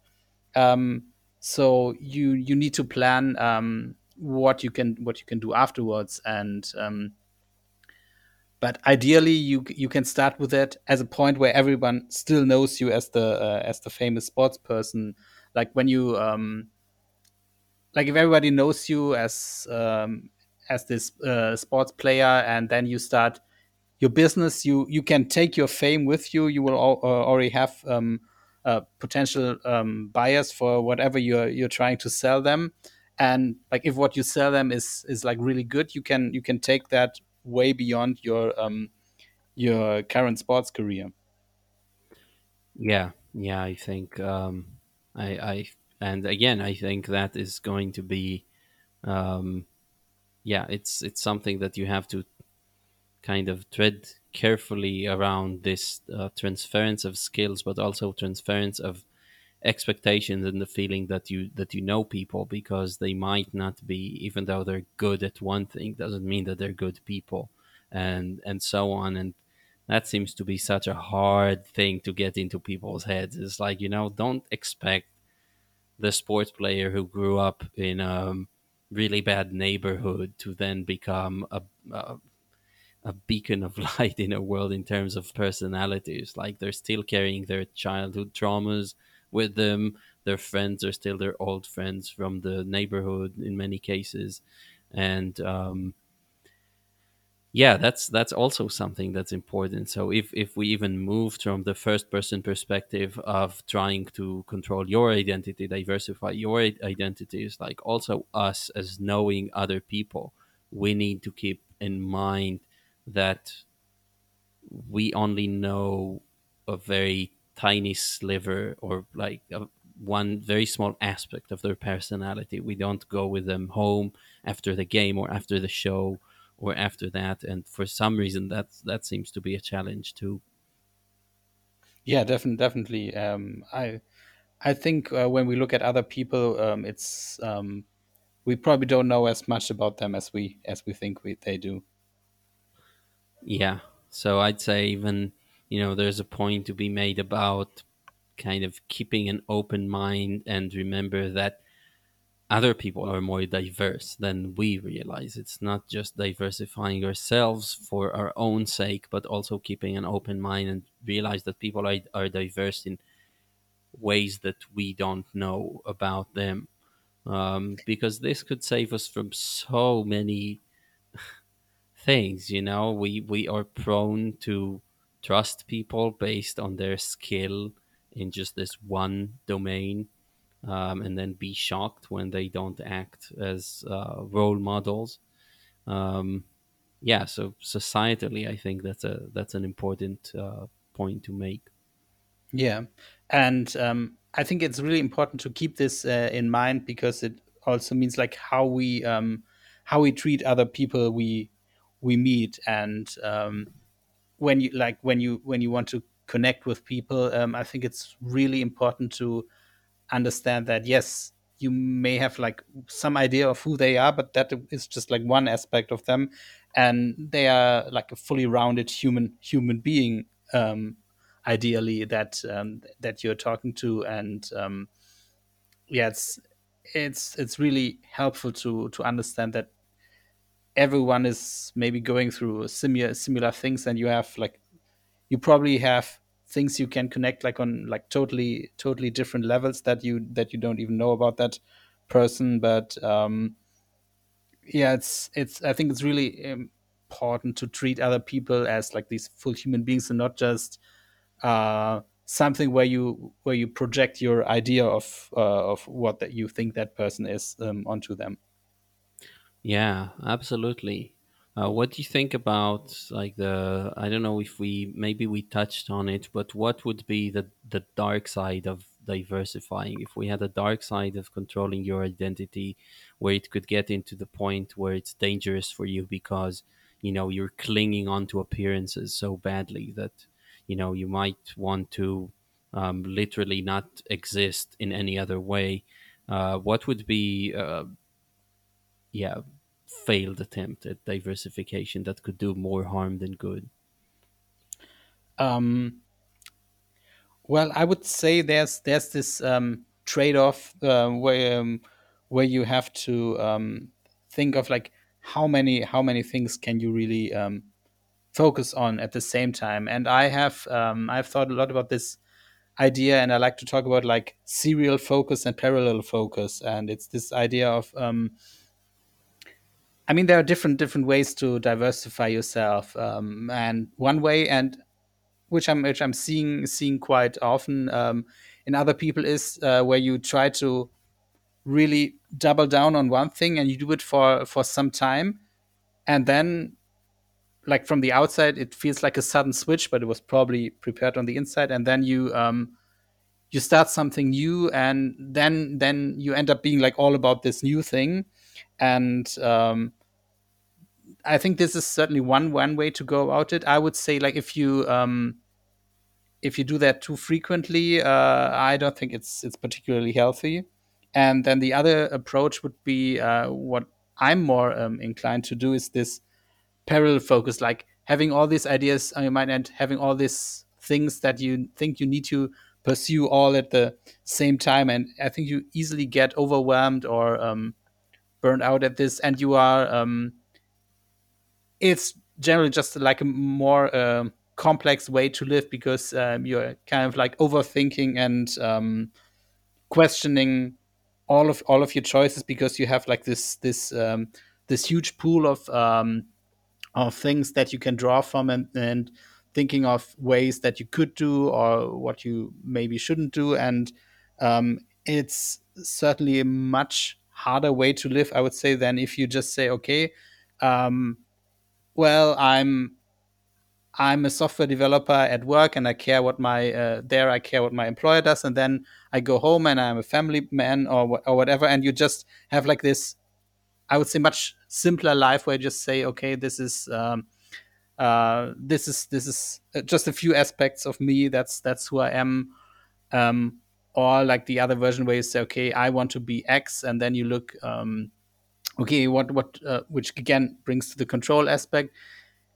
um so you you need to plan um what you can what you can do afterwards and um but ideally you you can start with it as a point where everyone still knows you as the uh, as the famous sports person like when you um like if everybody knows you as um, as this uh, sports player, and then you start your business, you you can take your fame with you. You will al- uh, already have um, uh, potential um, buyers for whatever you're you're trying to sell them, and like if what you sell them is is like really good, you can you can take that way beyond your um, your current sports career. Yeah, yeah, I think um, I, I and again, I think that is going to be, um, yeah, it's it's something that you have to kind of tread carefully around this uh, transference of skills, but also transference of expectations and the feeling that you that you know people because they might not be, even though they're good at one thing, doesn't mean that they're good people, and and so on and that seems to be such a hard thing to get into people's heads. It's like, you know, don't expect the sports player who grew up in a really bad neighborhood to then become a, a, a beacon of light in a world in terms of personalities. Like they're still carrying their childhood traumas with them. Their friends are still their old friends from the neighborhood in many cases. And, um, yeah that's that's also something that's important so if if we even moved from the first person perspective of trying to control your identity diversify your identities like also us as knowing other people we need to keep in mind that we only know a very tiny sliver or like a, one very small aspect of their personality. We don't go with them home after the game or after the show or after that. And for some reason, that that seems to be a challenge too. Yeah, definitely, definitely. Um, I I think uh, when we look at other people, um, it's um, we probably don't know as much about them as we as we think we, they do. Yeah. So I'd say even you know there's a point to be made about kind of keeping an open mind and remember that other people are more diverse than we realize. It's not just diversifying ourselves for our own sake, but also keeping an open mind and realize that people are, are diverse in ways that we don't know about them. Um, because this could save us from so many things, you know. We we are prone to trust people based on their skill in just this one domain um, and then be shocked when they don't act as uh, role models. Um, yeah, so societally, I think that's a that's an important uh, point to make. Yeah, and um, I think it's really important to keep this uh, in mind because it also means like how we um, how we treat other people we we meet, and um, when you like when you when you want to connect with people, um, I think it's really important to understand that yes you may have like some idea of who they are but that is just like one aspect of them. And they are like a fully rounded human human being um ideally that um that you're talking to. And um yeah it's it's it's really helpful to to understand that everyone is maybe going through similar similar things and you have like you probably have things you can connect like on like totally totally different levels that you that you don't even know about that person. But um yeah it's it's i think it's really important to treat other people as like these full human beings and not just uh something where you where you project your idea of uh, of what that you think that person is um, onto them Yeah, absolutely. Uh, what do you think about like the? I don't know if we maybe we touched on it, but what would be the the dark side of diversifying? If we had a dark side of controlling your identity, where it could get into the point where it's dangerous for you because you know you're clinging on to appearances so badly that you know you might want to um, literally not exist in any other way. Uh, what would be uh, yeah failed attempt at diversification that could do more harm than good um Well, I would say there's there's this um, trade-off uh, where um, where you have to um, think of like how many how many things can you really um, focus on at the same time. And I have um, I've thought a lot about this idea, and I like to talk about like serial focus and parallel focus. And it's this idea of um, I mean, there are different different ways to diversify yourself, um, and one way, and which I'm which I'm seeing seeing quite often um, in other people is uh, where you try to really double down on one thing and you do it for for some time, and then like from the outside it feels like a sudden switch, but it was probably prepared on the inside, and then you um, you start something new, and then then you end up being like all about this new thing, and um, I think this is certainly one one way to go about it. I would say like if you um, if you do that too frequently, uh, I don't think it's it's particularly healthy. And then the other approach would be uh, what I'm more um, inclined to do is this parallel focus, like having all these ideas on your mind and having all these things that you think you need to pursue all at the same time. And I think you easily get overwhelmed or um, burned out at this, and you are. Um, it's generally just like a more um, complex way to live because um, you're kind of like overthinking and um, questioning all of all of your choices because you have like this this um, this huge pool of um, of things that you can draw from and, and thinking of ways that you could do or what you maybe shouldn't do. And um, it's certainly a much harder way to live i would say than if you just say okay um, well i'm I'm a software developer at work and I care what my uh, there I care what my employer does. And then I go home and I'm a family man or or whatever. And you just have like this I would say much simpler life where you just say okay this is um, uh, this is this is uh, just a few aspects of me. That's that's who I am. Um, or like the other version where you say okay I want to be X. And then you look um, okay what what uh, which again brings to the control aspect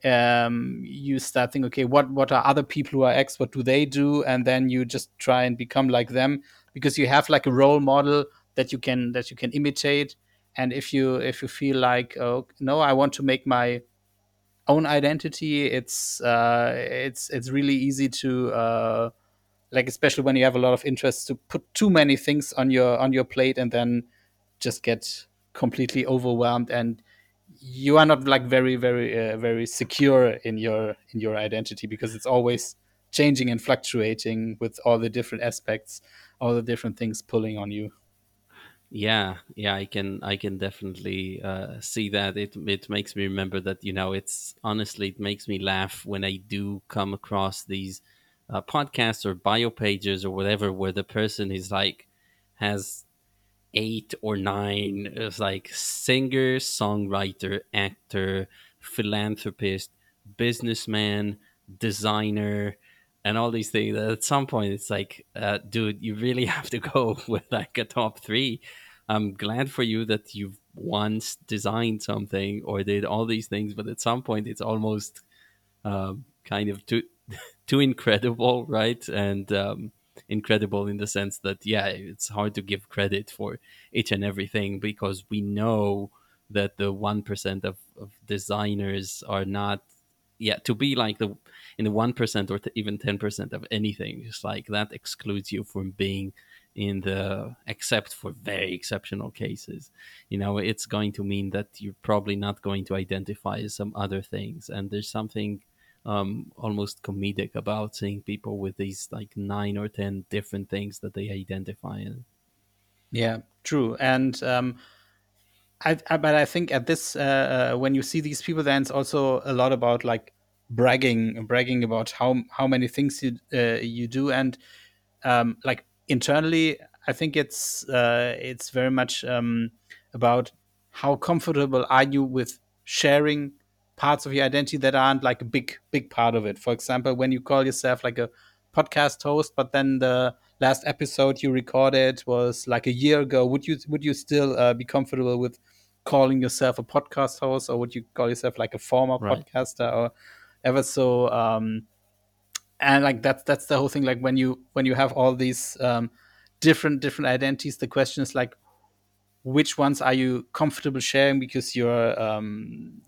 um, you start thinking, okay, what what are other people who are X? What do they do? And then you just try and become like them because you have like a role model that you can that you can imitate. And if you if you feel like, oh no, I want to make my own identity, it's uh, it's it's really easy to uh, like especially when you have a lot of interests to put too many things on your on your plate and then just get completely overwhelmed and you are not like very very uh, very secure in your in your identity because it's always changing and fluctuating with all the different aspects all the different things pulling on you Yeah, yeah, I can I can definitely uh, see that. It it makes me remember that you know it's honestly it makes me laugh when I do come across these uh, podcasts or bio pages or whatever where the person is like has eight or nine. It's like singer, songwriter, actor, philanthropist, businessman, designer, and all these things. At some point, it's like, uh, dude, you really have to go with like a top three. I'm glad for you that you've once designed something or did all these things, but at some point, it's almost um, kind of too too incredible, right? And um, incredible in the sense that yeah, it's hard to give credit for each and everything because we know that the one percent of, of designers are not yeah to be like the in the one percent or even ten percent of anything, just like that excludes you from being in the except for very exceptional cases. You know it's going to mean that you're probably not going to identify some other things. And there's something um, almost comedic about seeing people with these like nine or ten different things that they identify in. yeah true and um I, I, but I think at this, uh, uh, when you see these people, then it's also a lot about like bragging, bragging about how how many things you uh, you do, and um, like internally, I think it's uh, it's very much um, about how comfortable are you with sharing parts of your identity that aren't like a big big part of it. For example, when you call yourself like a podcast host, but then the last episode you recorded was like a year ago, would you would you still uh, be comfortable with calling yourself a podcast host, or would you call yourself like a former Right. podcaster, or ever so? Um, and like that's that's the whole thing. Like when you when you have all these um, different different identities, the question is like which ones are you comfortable sharing because you're um,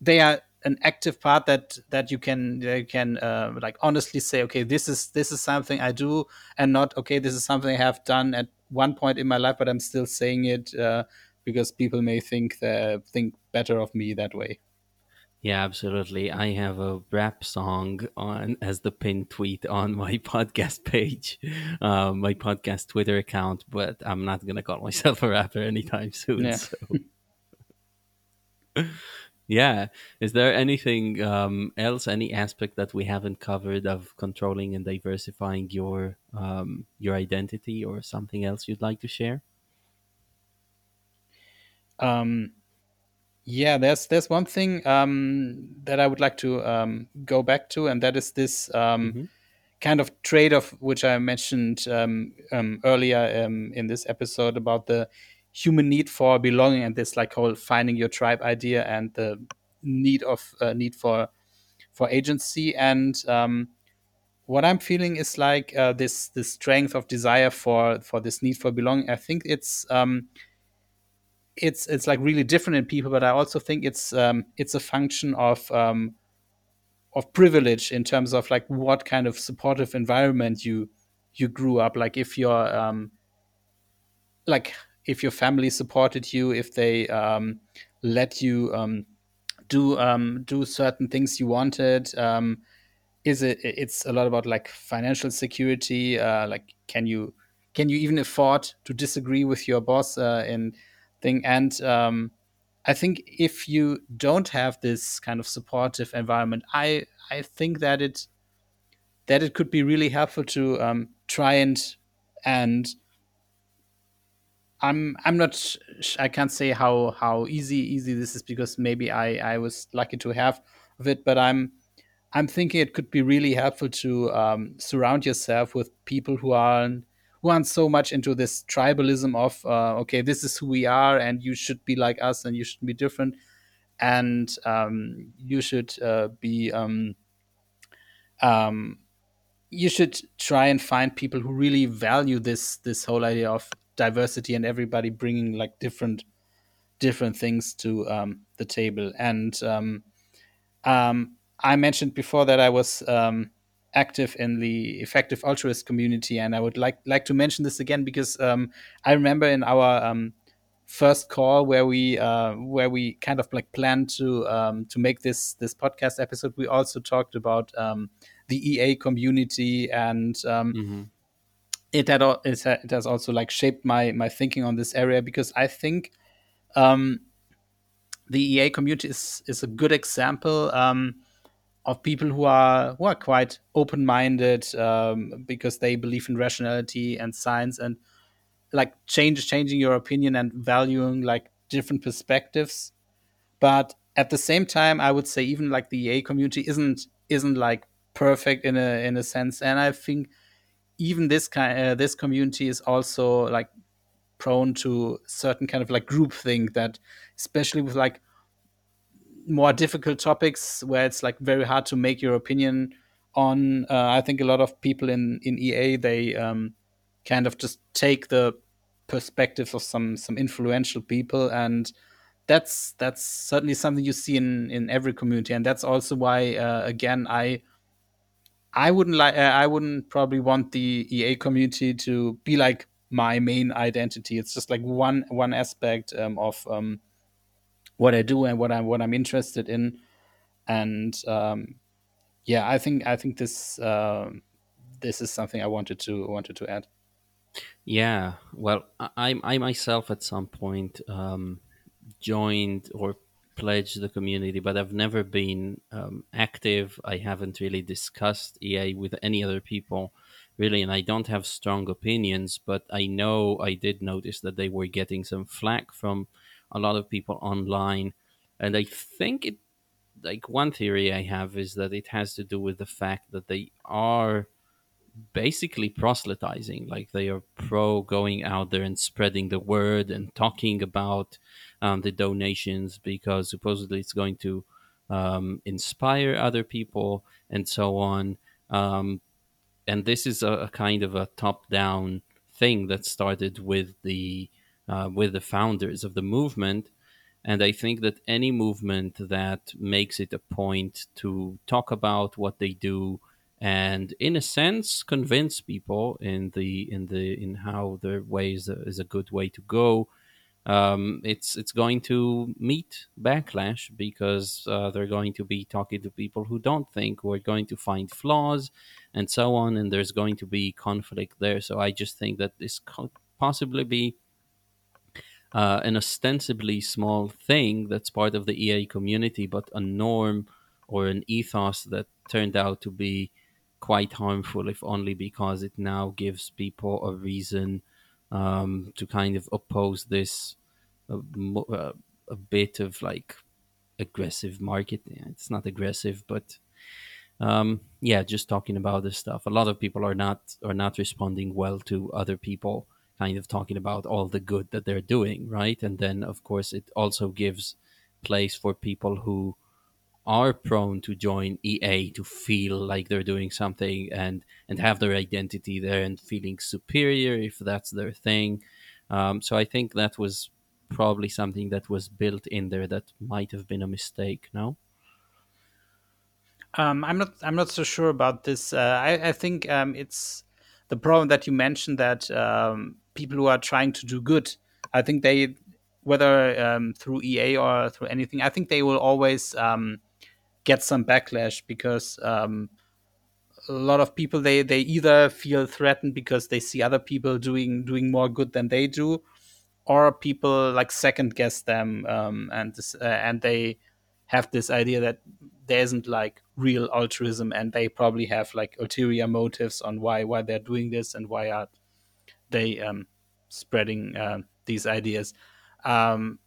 they are an active part that that you can you can uh, like honestly say okay this is this is something i do and not okay this is something i have done at one point in my life but i'm still saying it uh, because people may think that think better of me that way Yeah, absolutely. I have a rap song on as the pinned tweet on my podcast page, um, my podcast Twitter account, but I'm not gonna call myself a rapper anytime soon. yeah So yeah, is there anything um, else, any aspect that we haven't covered of controlling and diversifying your um, your identity, or something else you'd like to share? um yeah there's there's one thing um that i would like to um go back to and that is this um hmm kind of trade off which I mentioned um, um, earlier um, in this episode about the human need for belonging and this like whole finding your tribe idea and the need of uh, need for for agency and um, what I'm feeling is like uh, this this strength of desire for for this need for belonging. I think it's um, it's it's like really different in people, but I also think it's um, it's a function of um, of privilege in terms of like what kind of supportive environment you you grew up like if your um like if your family supported you if they um let you um do um do certain things you wanted um is it it's a lot about like financial security uh like can you can you even afford to disagree with your boss uh, in thing? And um i think if you don't have this kind of supportive environment i i think that it that it could be really helpful to um try and and i'm i'm not i can't say how how easy easy this is because maybe i i was lucky to have of it but i'm I'm thinking it could be really helpful to um, surround yourself with people who aren't who aren't so much into this tribalism of uh, okay, this is who we are, and you should be like us, and you should be different. and um, you should uh, be um, um, you should try and find people who really value this this whole idea of diversity and everybody bringing like different different things to um, the table. And um, um, I mentioned before that I was um, active in the effective altruist community, and I would like like to mention this again because um, I remember in our um, first call where we uh, where we kind of like planned to to make this this podcast episode, we also talked about the EA community and um, hmm it had it, has also like shaped my my thinking on this area because I think um, the EA community is is a good example um, of people who are who are quite open minded um, because they believe in rationality and science and like change changing your opinion and valuing like different perspectives. But at the same time i would say even like the ea community isn't isn't like perfect in a in a sense. And i think even this kind uh, this community is also like prone to certain kind of like groupthink that especially with like more difficult topics where it's like very hard to make your opinion on uh, i think a lot of people in in ea they um kind of just take the perspective of some some influential people and that's that's certainly something you see in in every community. And that's also why uh, again i i wouldn't like uh, i wouldn't probably want the ea community to be like my main identity. It's just like one one aspect um, of um, what i do and what i'm what i'm interested in. And um, yeah i think i think this um this is something i wanted to wanted to add. Yeah. Well, I I myself at some point um, joined or pledged the community, but I've never been um, active. I haven't really discussed EA with any other people, really, and I don't have strong opinions. But I know I did notice that they were getting some flack from a lot of people online, and I think it. Like one theory I have is that it has to do with the fact that they are basically proselytizing like they are pro going out there and spreading the word and talking about um, the donations because supposedly it's going to um, inspire other people and so on. Um, and this is a, a kind of a top down thing that started with the uh, with the founders of the movement. And I think that any movement that makes it a point to talk about what they do and in a sense convince people in the in the in how their way is is a good way to go um, it's it's going to meet backlash because uh, they're going to be talking to people who don't think we're going to find flaws and so on and there's going to be conflict there. So i just think that this could possibly be uh, an ostensibly small thing that's part of the EA community, but a norm or an ethos that turned out to be quite harmful, if only because it now gives people a reason um, to kind of oppose this uh, a bit of like aggressive marketing. It's not aggressive, but um, yeah, just talking about this stuff. A lot of people are not are not responding well to other people kind of talking about all the good that they're doing, right? And then of course it also gives place for people who are prone to join EA to feel like they're doing something and and have their identity there and feeling superior if that's their thing. Um, so I think that was probably something that was built in there that might have been a mistake. No. Um, I'm not. I'm not so sure about this. Uh, I, I think um, it's the problem that you mentioned that um, people who are trying to do good. I think they, whether um, through EA or through anything, I think they will always um, get some backlash because um, a lot of people they they either feel threatened because they see other people doing doing more good than they do, or people like second guess them um, and this, uh, and they have this idea that there isn't like real altruism and they probably have like ulterior motives on why why they're doing this and why are they um, spreading uh, these ideas. Um,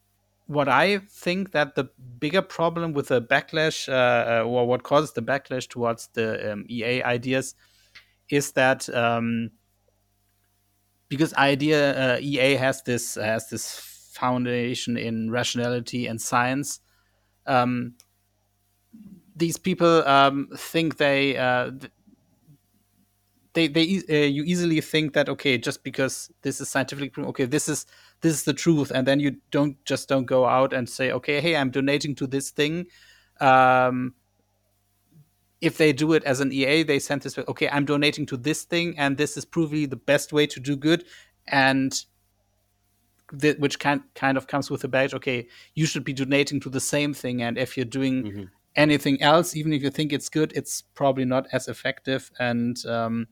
what i think that the bigger problem with the backlash uh, uh, or what causes the backlash towards the um, ea ideas is that um, because idea uh, EA has this has this foundation in rationality and science. um, these people um, think they uh, they they uh, you easily think that okay just because this is scientifically proven okay this is this is the truth and then you don't just don't go out and say okay hey i'm donating to this thing um, if they do it as an ea they send this okay i'm donating to this thing and this is provably the best way to do good. And th- which kind kind of comes with a badge okay you should be donating to the same thing. And if you're doing hmm anything else even if you think it's good it's probably not as effective. And um,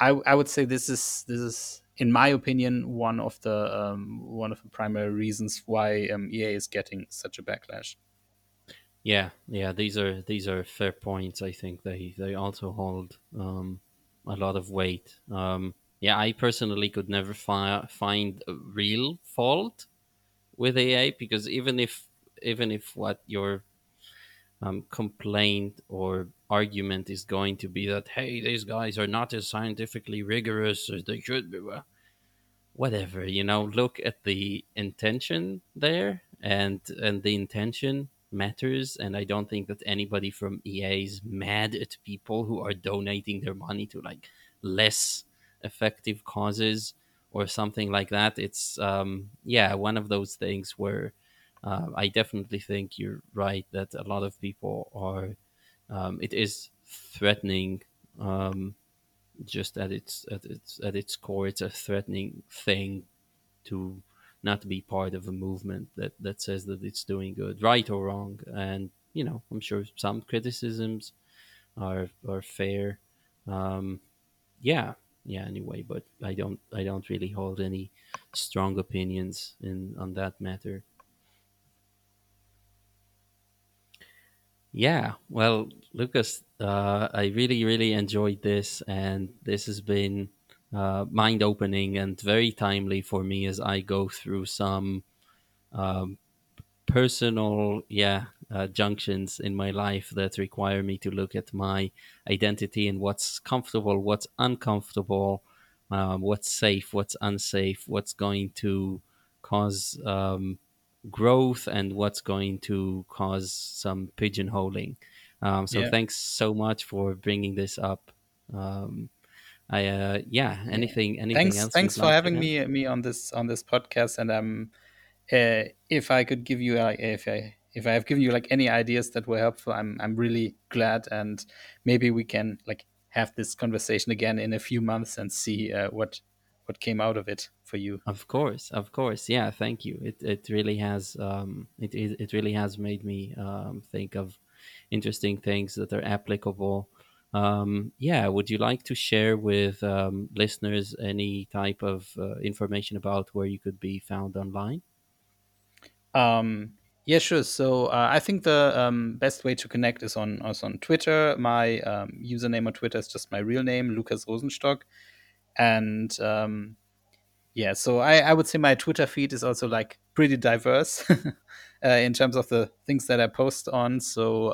I, I would say this is this is in my opinion one of the um, one of the primary reasons why um, EA is getting such a backlash. Yeah, yeah. These are these are fair points. I think they they also hold um, a lot of weight. Um, yeah, I personally could never fi- find a real fault with EA because even if even if what your um, complaint or argument is going to be that hey these guys are not as scientifically rigorous as they should be well, whatever you know look at the intention there and and the intention matters and i don't think that anybody from ea is mad at people who are donating their money to like less effective causes or something like that. It's um yeah one of those things where uh, i definitely think you're right that a lot of people are um, it is threatening um, just at its at its at its core it's a threatening thing to not to be part of a movement that that says that it's doing good right or wrong. And you know i'm sure some criticisms are are fair. Um yeah yeah anyway but i don't i don't really hold any strong opinions in on that matter. Yeah, well, Lukas, uh, I really, really enjoyed this, and this has been uh, mind opening and very timely for me as I go through some um, personal, yeah, uh, junctions in my life that require me to look at my identity and what's comfortable, what's uncomfortable, um, what's safe, what's unsafe, what's going to cause um, growth, and what's going to cause some pigeonholing. Um, so Yeah, thanks so much for bringing this up. Um, I uh, yeah, anything anything Thanks, else thanks for like having me me on this on this podcast. And um, uh, if I could give you like if I if I have given you like any ideas that were helpful, I'm I'm really glad. And maybe we can like have this conversation again in a few months and see uh, what what came out of it for you. Of course, of course. Yeah, thank you. It it really has um it it, it really has made me um think of interesting things that are applicable. Um yeah, would you like to share with um, listeners any type of uh, information about where you could be found online? Um, yeah, sure. So uh, I think the um, best way to connect is on is on Twitter. My um, username on Twitter is just my real name, Lukas Rosenstock, and um, yeah. So I, I would say my Twitter feed is also like pretty diverse uh, in terms of the things that I post on. So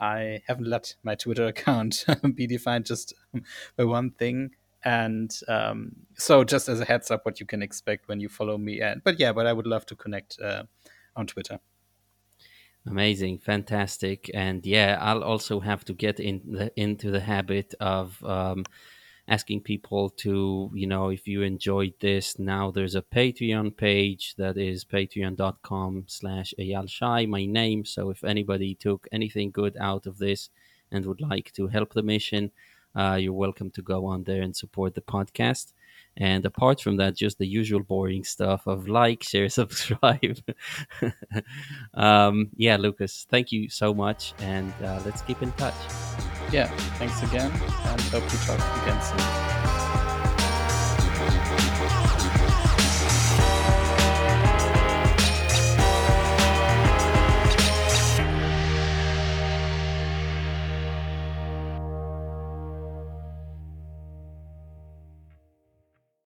I haven't let my Twitter account be defined just by one thing. And um, so, just as a heads up, what you can expect when you follow me. And but yeah, but I would love to connect uh, on Twitter. Amazing, fantastic, and yeah, I'll also have to get in the, into the habit of um, asking people to, you know, if you enjoyed this, now there's a Patreon page that is patreon.com slash eyalshay, my name. So if anybody took anything good out of this and would like to help the mission, uh, you're welcome to go on there and support the podcast. And apart from that, just the usual boring stuff of like, share, subscribe. um, yeah, Lukas, thank you so much. And uh, let's keep in touch. Yeah, thanks again, and hope to talk again soon.